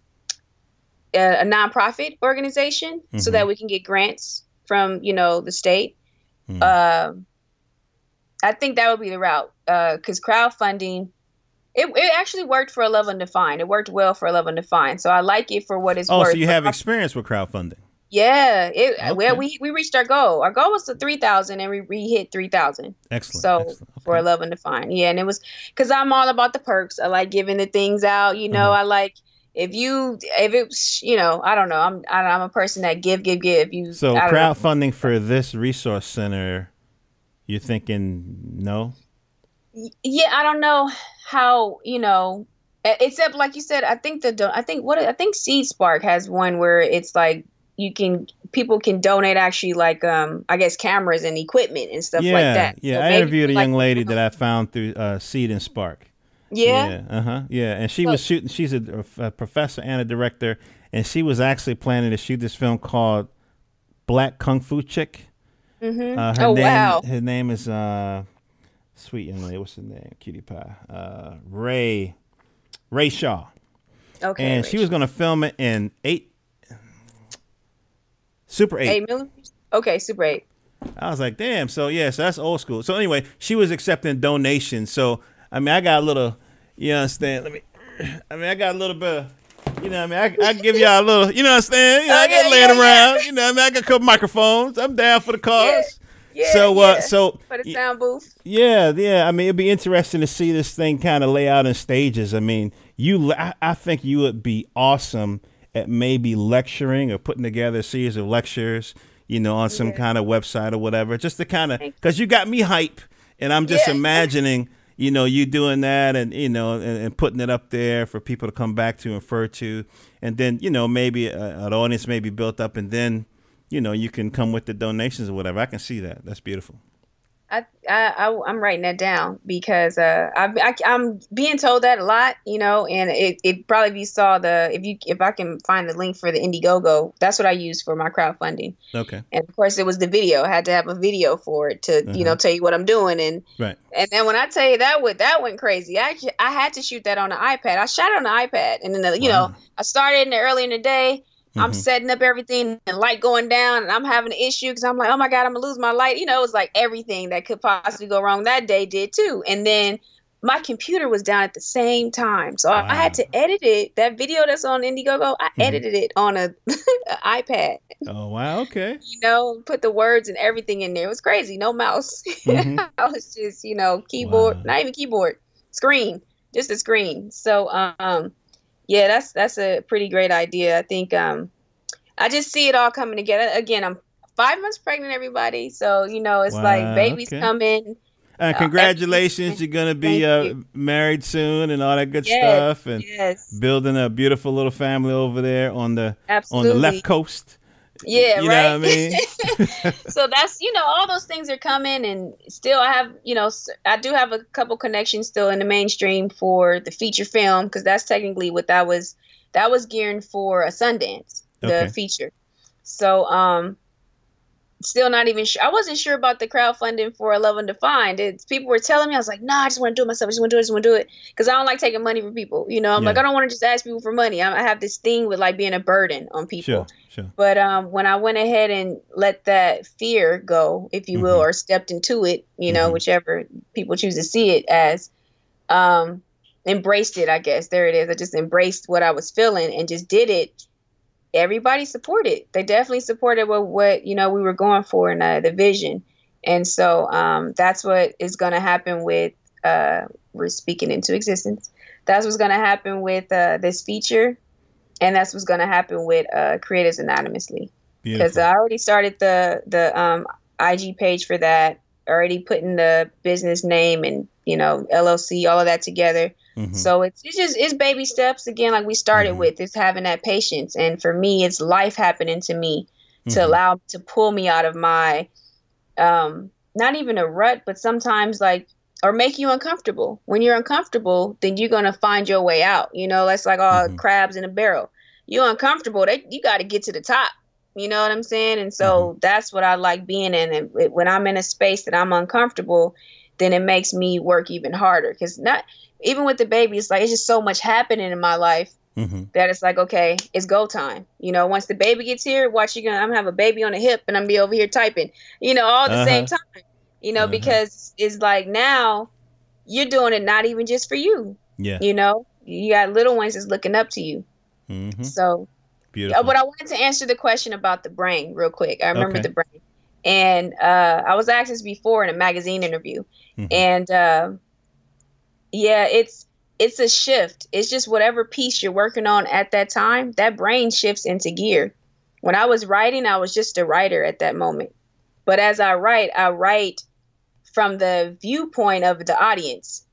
a, a nonprofit organization so Mhm. that we can get grants from you know the state Mhm. um i think that would be the route because crowdfunding it, it actually worked for 11 Define. It worked well for 11 Define. So I like it for what it's Oh, worth. so you have experience with crowdfunding? yeah, it Okay. well we we reached our goal. Our goal was to three thousand, and we, we hit three thousand Excellent. So, excellent. for Okay. eleven to find. Yeah, and it was because I'm all about the perks. I like giving the things out. You know, Mhm. I like if you if it's you know I don't know. I'm I'm a person that give give give. You So don't know. crowdfunding for this resource center, you're thinking no? Yeah i don't know how you know except like you said i think the i think what i think seed spark has one where it's like you can people can donate actually like um i guess cameras and equipment and stuff yeah, like that yeah. So I interviewed a like, young lady that I found through uh, Seed and Spark. Yeah, Uh huh. Yeah. And she So- was shooting. She's a, a professor and a director, and she was actually planning to shoot this film called Black Kung Fu Chick. hmm Uh, her oh name, wow Her name is uh, sweet young lady. What's her name? Cutie pie. Uh, Ray. Ray Shaw. okay and she was going to film it in eight. Super eight. eight millimeters okay super eight I was like, damn. So yeah, so that's old school. So anyway, she was accepting donations. So I mean, I got a little. You understand? Let me. I mean, I got a little bit. Of, you know, what I mean, I, I give y'all a little. You know, what I'm saying? You know, I Oh, got yeah, laying yeah, yeah. around. You know, what I mean, I got a couple microphones. I'm down for the cause. yeah so, uh, yeah. so for the sound booth yeah, yeah. I mean, it'd be interesting to see this thing kind of lay out in stages. I mean, you, I, I think you would be awesome at maybe lecturing or putting together a series of lectures, you know, on some Yeah. kind of website or whatever, just to kind of, because you got me hype, and I'm just imagining, you know, you doing that and you know, and, and putting it up there for people to come back to and refer to, and then you know maybe a, an audience may be built up, and then you know you can come with the donations or whatever. I can see that. That's beautiful. I, I, I I'm writing that down because uh I, I I'm being told that a lot, you know, and it it probably if you saw the if you if I can find the link for the Indiegogo, that's what I used for my crowdfunding, Okay. and of course it was the video. I had to have a video for it to you know tell you what I'm doing, and Right. and then when I tell you that went that went crazy. I I had to shoot that on the iPad. I shot it on the iPad, and then the, you know I started in the early in the day. I'm Mhm. setting up everything and light going down, and I'm having an issue because I'm like, oh my god, I'm gonna lose my light. You know, it was like everything that could possibly go wrong that day did too. And then my computer was down at the same time, so I, I had to edit it. That video that's on Indiegogo, I Mhm. edited it on a, iPad. Oh wow. Okay. You know, put the words and everything in there. It was crazy. No mouse. Mhm. I was just, you know, keyboard, Wow. not even keyboard, screen, just a screen. So, um, yeah, that's that's a pretty great idea. I think um, I just see it all coming together. Again, I'm five months pregnant, everybody. So you know, it's Wow, like babies okay. coming. And Uh, congratulations, you're gonna be uh, married soon and all that good Yes, stuff, and Yes, building a beautiful little family over there on the absolutely. on the left coast. Yeah, you right. know what I mean. so that's you know all those things are coming and still i have you know I do have a couple connections still in the mainstream for the feature film because that's technically what that was that was gearing for a sundance the Okay. feature so um still not even sure i wasn't sure about the crowdfunding for 11 defined it's people were telling me i was like nah i just want to do it myself i just want to do it I just want to do it because i don't like taking money from people you know i'm Yeah. like i don't want to just ask people for money I, I have this thing with like being a burden on people sure, sure. but um, when I went ahead and let that fear go, if you will, Mhm. or stepped into it, you know, Mhm. whichever people choose to see it as, um, embraced it. I guess there it is. I just embraced what I was feeling and just did it. Everybody supported. They definitely supported what what you know we were going for in uh, the vision, and so um, that's what is going to happen with. Uh, we're speaking into existence. That's what's going to happen with uh, this feature and that's what's going to happen with uh, Creators Anonymously. Because I already started the the um, IG page for that. Already putting the business name and you know LLC, all of that together. Mm-hmm. So it's, it's just it's baby steps again, like we started mm-hmm. with. It's having that patience, and for me, it's life happening to me to mm-hmm. allow to pull me out of my, um, not even a rut, but sometimes like or make you uncomfortable. When you're uncomfortable, then you're gonna find your way out. You know, that's like all mm-hmm. crabs in a barrel. You're uncomfortable. They, you got to get to the top. You know what I'm saying? And so mm-hmm. that's what I like being in. And it, when I'm in a space that I'm uncomfortable, then it makes me work even harder. Because not even with the baby, it's like it's just so much happening in my life mm-hmm. that it's like okay, it's go time. You know, once the baby gets here, watch you gonna I'm gonna have a baby on the hip and I'm gonna be over here typing. You know, all at the uh-huh. same time. You know, uh-huh. because it's like now you're doing it not even just for you. Yeah. You know, you got little ones that's looking up to you. Mm-hmm. So, Beautiful. but I wanted to answer the question about the brain real quick. I remember okay. the brain, and uh, I was asked this before in a magazine interview, mm-hmm. and uh, yeah, it's it's a shift. It's just whatever piece you're working on at that time, that brain shifts into gear. When I was writing, I was just a writer at that moment. But as I write, I write from the viewpoint of the audience.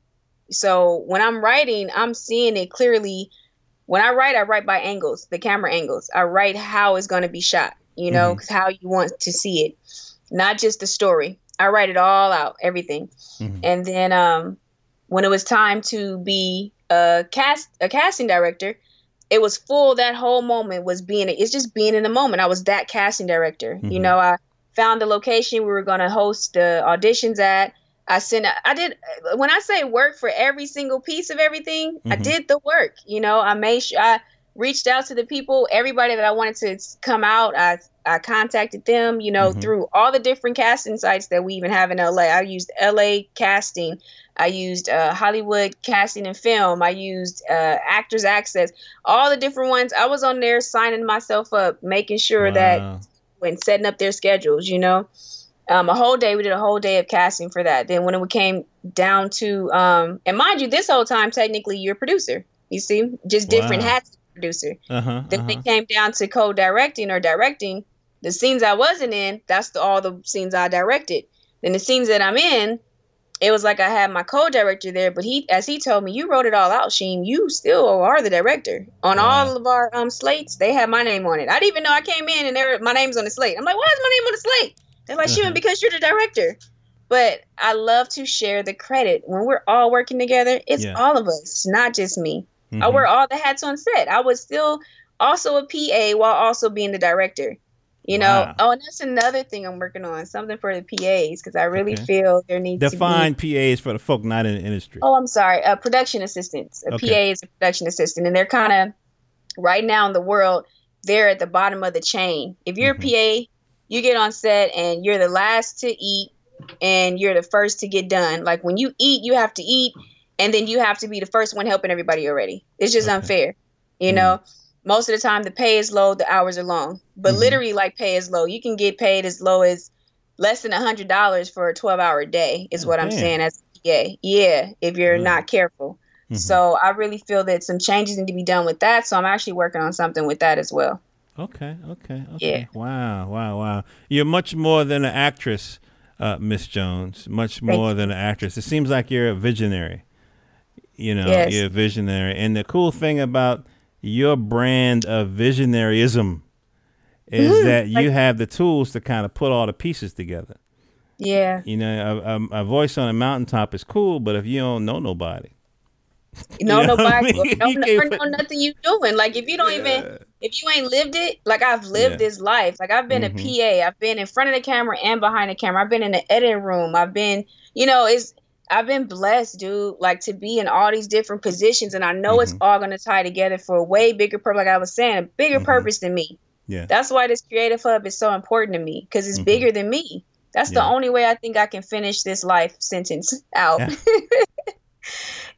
So when I'm writing, I'm seeing it clearly. When I write, I write by angles, the camera angles. I write how it's going to be shot, you know, mm-hmm. how you want to see it, not just the story. I write it all out, everything. Mm-hmm. And then um, when it was time to be a cast a casting director, it was full. That whole moment was being. It's just being in the moment. I was that casting director. Mm-hmm. You know, I found the location we were going to host the auditions at. I sent. I did. When I say work for every single piece of everything, mm-hmm. I did the work. You know, I made sure I reached out to the people, everybody that I wanted to come out. I I contacted them. You know, mm-hmm. through all the different casting sites that we even have in LA. I used LA Casting. I used uh, Hollywood Casting and Film. I used uh, Actors Access. All the different ones. I was on there signing myself up, making sure wow. that when setting up their schedules, you know. Um, a whole day, we did a whole day of casting for that. Then when it came down to, um, and mind you, this whole time, technically, you're a producer. You see, just different wow. hats, producer. Uh-huh, then uh-huh. it came down to co-directing or directing, the scenes I wasn't in, that's the, all the scenes I directed. Then the scenes that I'm in, it was like I had my co-director there, but he, as he told me, you wrote it all out, Sheen. You still are the director on wow. all of our um slates. They had my name on it. I didn't even know I came in and there my name's on the slate. I'm like, why is my name on the slate? They're like, Sheen, because you're the director. But I love to share the credit when we're all working together. It's yeah. all of us, not just me. Mm-hmm. I wear all the hats on set. I was still also a PA while also being the director. You know, wow. oh, and that's another thing I'm working on, something for the PAs, because I really okay. feel there needs define to be Define PAs for the folk not in the industry. Oh, I'm sorry, uh, production assistants. A okay. PA is a production assistant, and they're kind of right now in the world, they're at the bottom of the chain. If you're mm-hmm. a PA, you get on set and you're the last to eat, and you're the first to get done. Like when you eat, you have to eat, and then you have to be the first one helping everybody already. It's just okay. unfair, you mm know most of the time the pay is low, the hours are long. But mm-hmm. literally, like pay is low. You can get paid as low as less than a hundred dollars for a twelve hour day. Is oh, what I'm saying as yeah, yeah. If you're mm-hmm. not careful. Mm-hmm. So I really feel that some changes need to be done with that. So I'm actually working on something with that as well. Okay, okay, okay. Yeah. Wow, wow, wow. You're much more than an actress, uh, Miss Jones. Much more than an actress. It seems like you're a visionary. You know, yes. you're a visionary. And the cool thing about your brand of visionaryism is mm-hmm. that you like, have the tools to kind of put all the pieces together. Yeah. You know, a, a, a, voice on a mountaintop is cool, but if you don't know nobody, you know, you know nobody, I mean? don't never know nothing you doing. Like if you don't yeah. even, if you ain't lived it, like I've lived yeah. this life. Like I've been mm-hmm. a PA, I've been in front of the camera and behind the camera. I've been in the editing room. I've been, you know, it's I've been blessed, dude, like to be in all these different positions, and I know mm-hmm. it's all gonna tie together for a way bigger purpose. Like I was saying, a bigger mm-hmm. purpose than me. Yeah, that's why this creative hub is so important to me because it's mm-hmm. bigger than me. That's yeah. the only way I think I can finish this life sentence out. Yeah.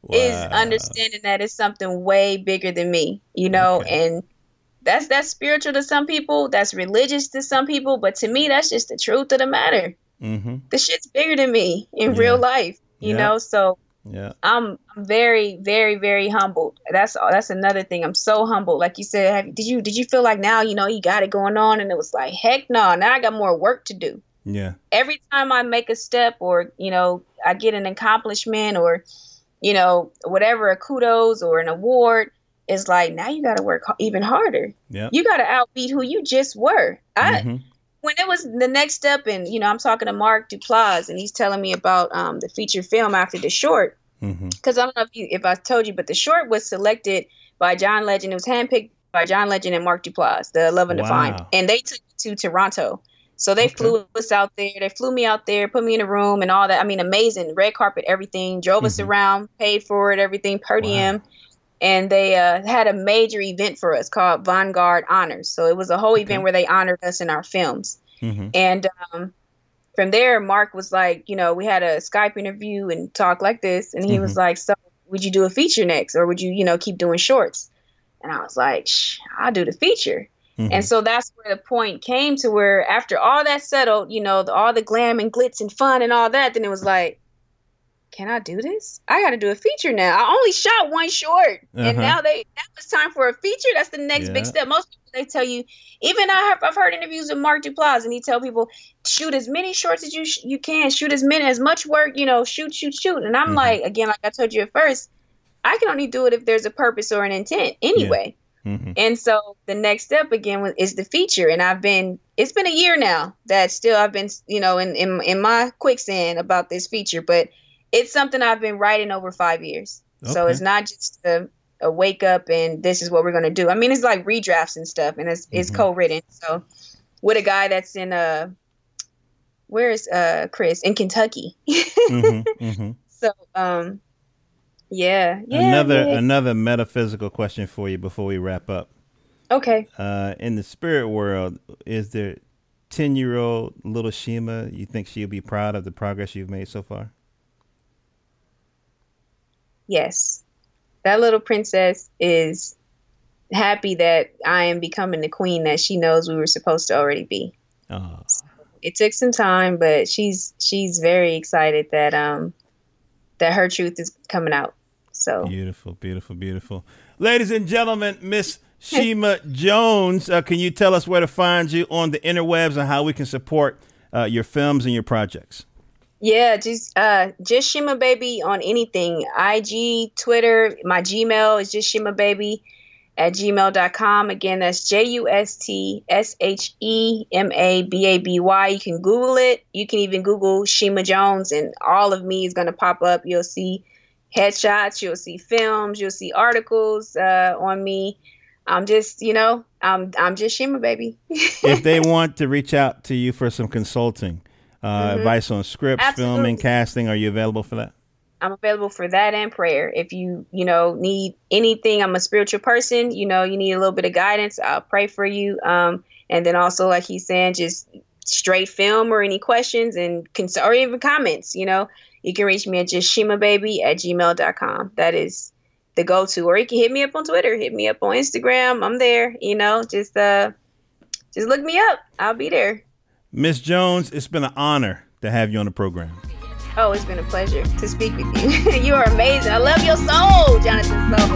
wow. Is understanding that it's something way bigger than me, you know, okay. and that's that's spiritual to some people, that's religious to some people, but to me, that's just the truth of the matter. Mm-hmm. The shit's bigger than me in yeah. real life you yeah. know so yeah i'm very very very humbled that's that's another thing i'm so humbled like you said have, did you did you feel like now you know you got it going on and it was like heck no now i got more work to do yeah every time i make a step or you know i get an accomplishment or you know, whatever a kudos or an award is like now you got to work even harder. Yeah. You got to outbeat who you just were. I mm-hmm. When it was the next step, and you know, I'm talking to Mark Duplass, and he's telling me about um, the feature film after the short. Because mm-hmm. I don't know if you if I told you, but the short was selected by John Legend. It was handpicked by John Legend and Mark Duplass, the Love Undefined, wow. and they took it to Toronto. So they okay. flew us out there. They flew me out there, put me in a room and all that. I mean, amazing. Red carpet, everything. Drove mm-hmm. us around, paid for it, everything per diem. Wow. And they uh, had a major event for us called Vanguard Honors. So it was a whole okay. event where they honored us in our films. Mm-hmm. And um, from there, Mark was like, you know, we had a Skype interview and talk like this. And he mm-hmm. was like, so would you do a feature next? Or would you, you know, keep doing shorts? And I was like, Shh, I'll do the feature. Mm-hmm. And so that's where the point came to where after all that settled, you know, the, all the glam and glitz and fun and all that, then it was like, can I do this? I got to do a feature now. I only shot one short, uh-huh. and now they now it's time for a feature. That's the next yeah. big step. Most people they tell you. Even I have I've heard interviews with Mark Duplass, and he tell people shoot as many shorts as you sh- you can, shoot as many as much work, you know, shoot, shoot, shoot. And I'm mm-hmm. like, again, like I told you at first, I can only do it if there's a purpose or an intent anyway. Yeah. Mm-hmm. And so the next step again is the feature. And I've been, it's been a year now that still I've been, you know, in, in, in my quicksand about this feature, but it's something I've been writing over five years. Okay. So it's not just a, a, wake up and this is what we're going to do. I mean, it's like redrafts and stuff and it's, mm-hmm. it's co-written. So with a guy that's in, uh, where's uh Chris in Kentucky. mm-hmm, mm-hmm. So, um, yeah, yeah. Another another metaphysical question for you before we wrap up. Okay. Uh, in the spirit world, is there ten year old little Shema? You think she'll be proud of the progress you've made so far? Yes, that little princess is happy that I am becoming the queen that she knows we were supposed to already be. Oh. So it took some time, but she's she's very excited that um that her truth is coming out. So beautiful, beautiful, beautiful. Ladies and gentlemen, Miss Shema Jones, uh, can you tell us where to find you on the interwebs and how we can support uh, your films and your projects? Yeah, just uh, just Shema Baby on anything. IG, Twitter, my Gmail is just Shema Baby at gmail.com. Again, that's J U S T S H E M A B A B Y. You can Google it. You can even Google Shema Jones, and all of me is going to pop up. You'll see headshots, you'll see films, you'll see articles uh, on me. I'm just, you know, I'm I'm just Shema, baby. if they want to reach out to you for some consulting, uh, mm-hmm. advice on scripts, Absolutely. filming, casting, are you available for that? I'm available for that and prayer. If you, you know, need anything, I'm a spiritual person. You know, you need a little bit of guidance. I'll pray for you. Um, and then also, like he's saying, just straight film or any questions and cons- or even comments. You know, you can reach me at just shemababy at gmail.com. That is the go to. Or you can hit me up on Twitter, hit me up on Instagram. I'm there. You know, just uh, just look me up. I'll be there. Miss Jones, it's been an honor to have you on the program. Oh, it's been a pleasure to speak with you. you are amazing. I love your soul, Jonathan Soul.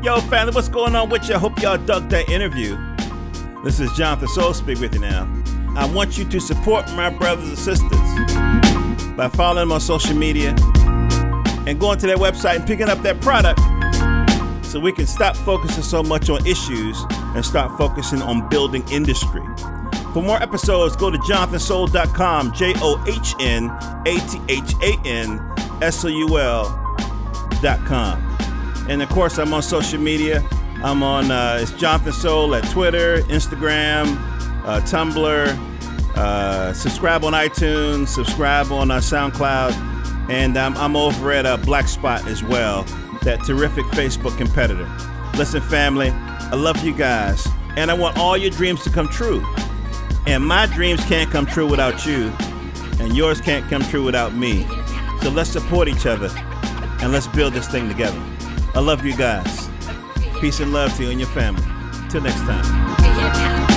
Yo, family, what's going on with you? I hope y'all dug that interview. This is Jonathan Soul speak with you now. I want you to support my brothers and sisters by following them on social media and going to their website and picking up their product so we can stop focusing so much on issues and start focusing on building industry. For more episodes, go to jonathansoul.com, J O H N A T H A N S O U L.com. And of course, I'm on social media. I'm on, uh, it's Jonathan Soul at Twitter, Instagram, uh, Tumblr. Uh, subscribe on iTunes, subscribe on uh, SoundCloud, and um, I'm over at uh, Black Spot as well, that terrific Facebook competitor. Listen, family, I love you guys, and I want all your dreams to come true. And my dreams can't come true without you, and yours can't come true without me. So let's support each other, and let's build this thing together. I love you guys. Peace and love to you and your family. Till next time.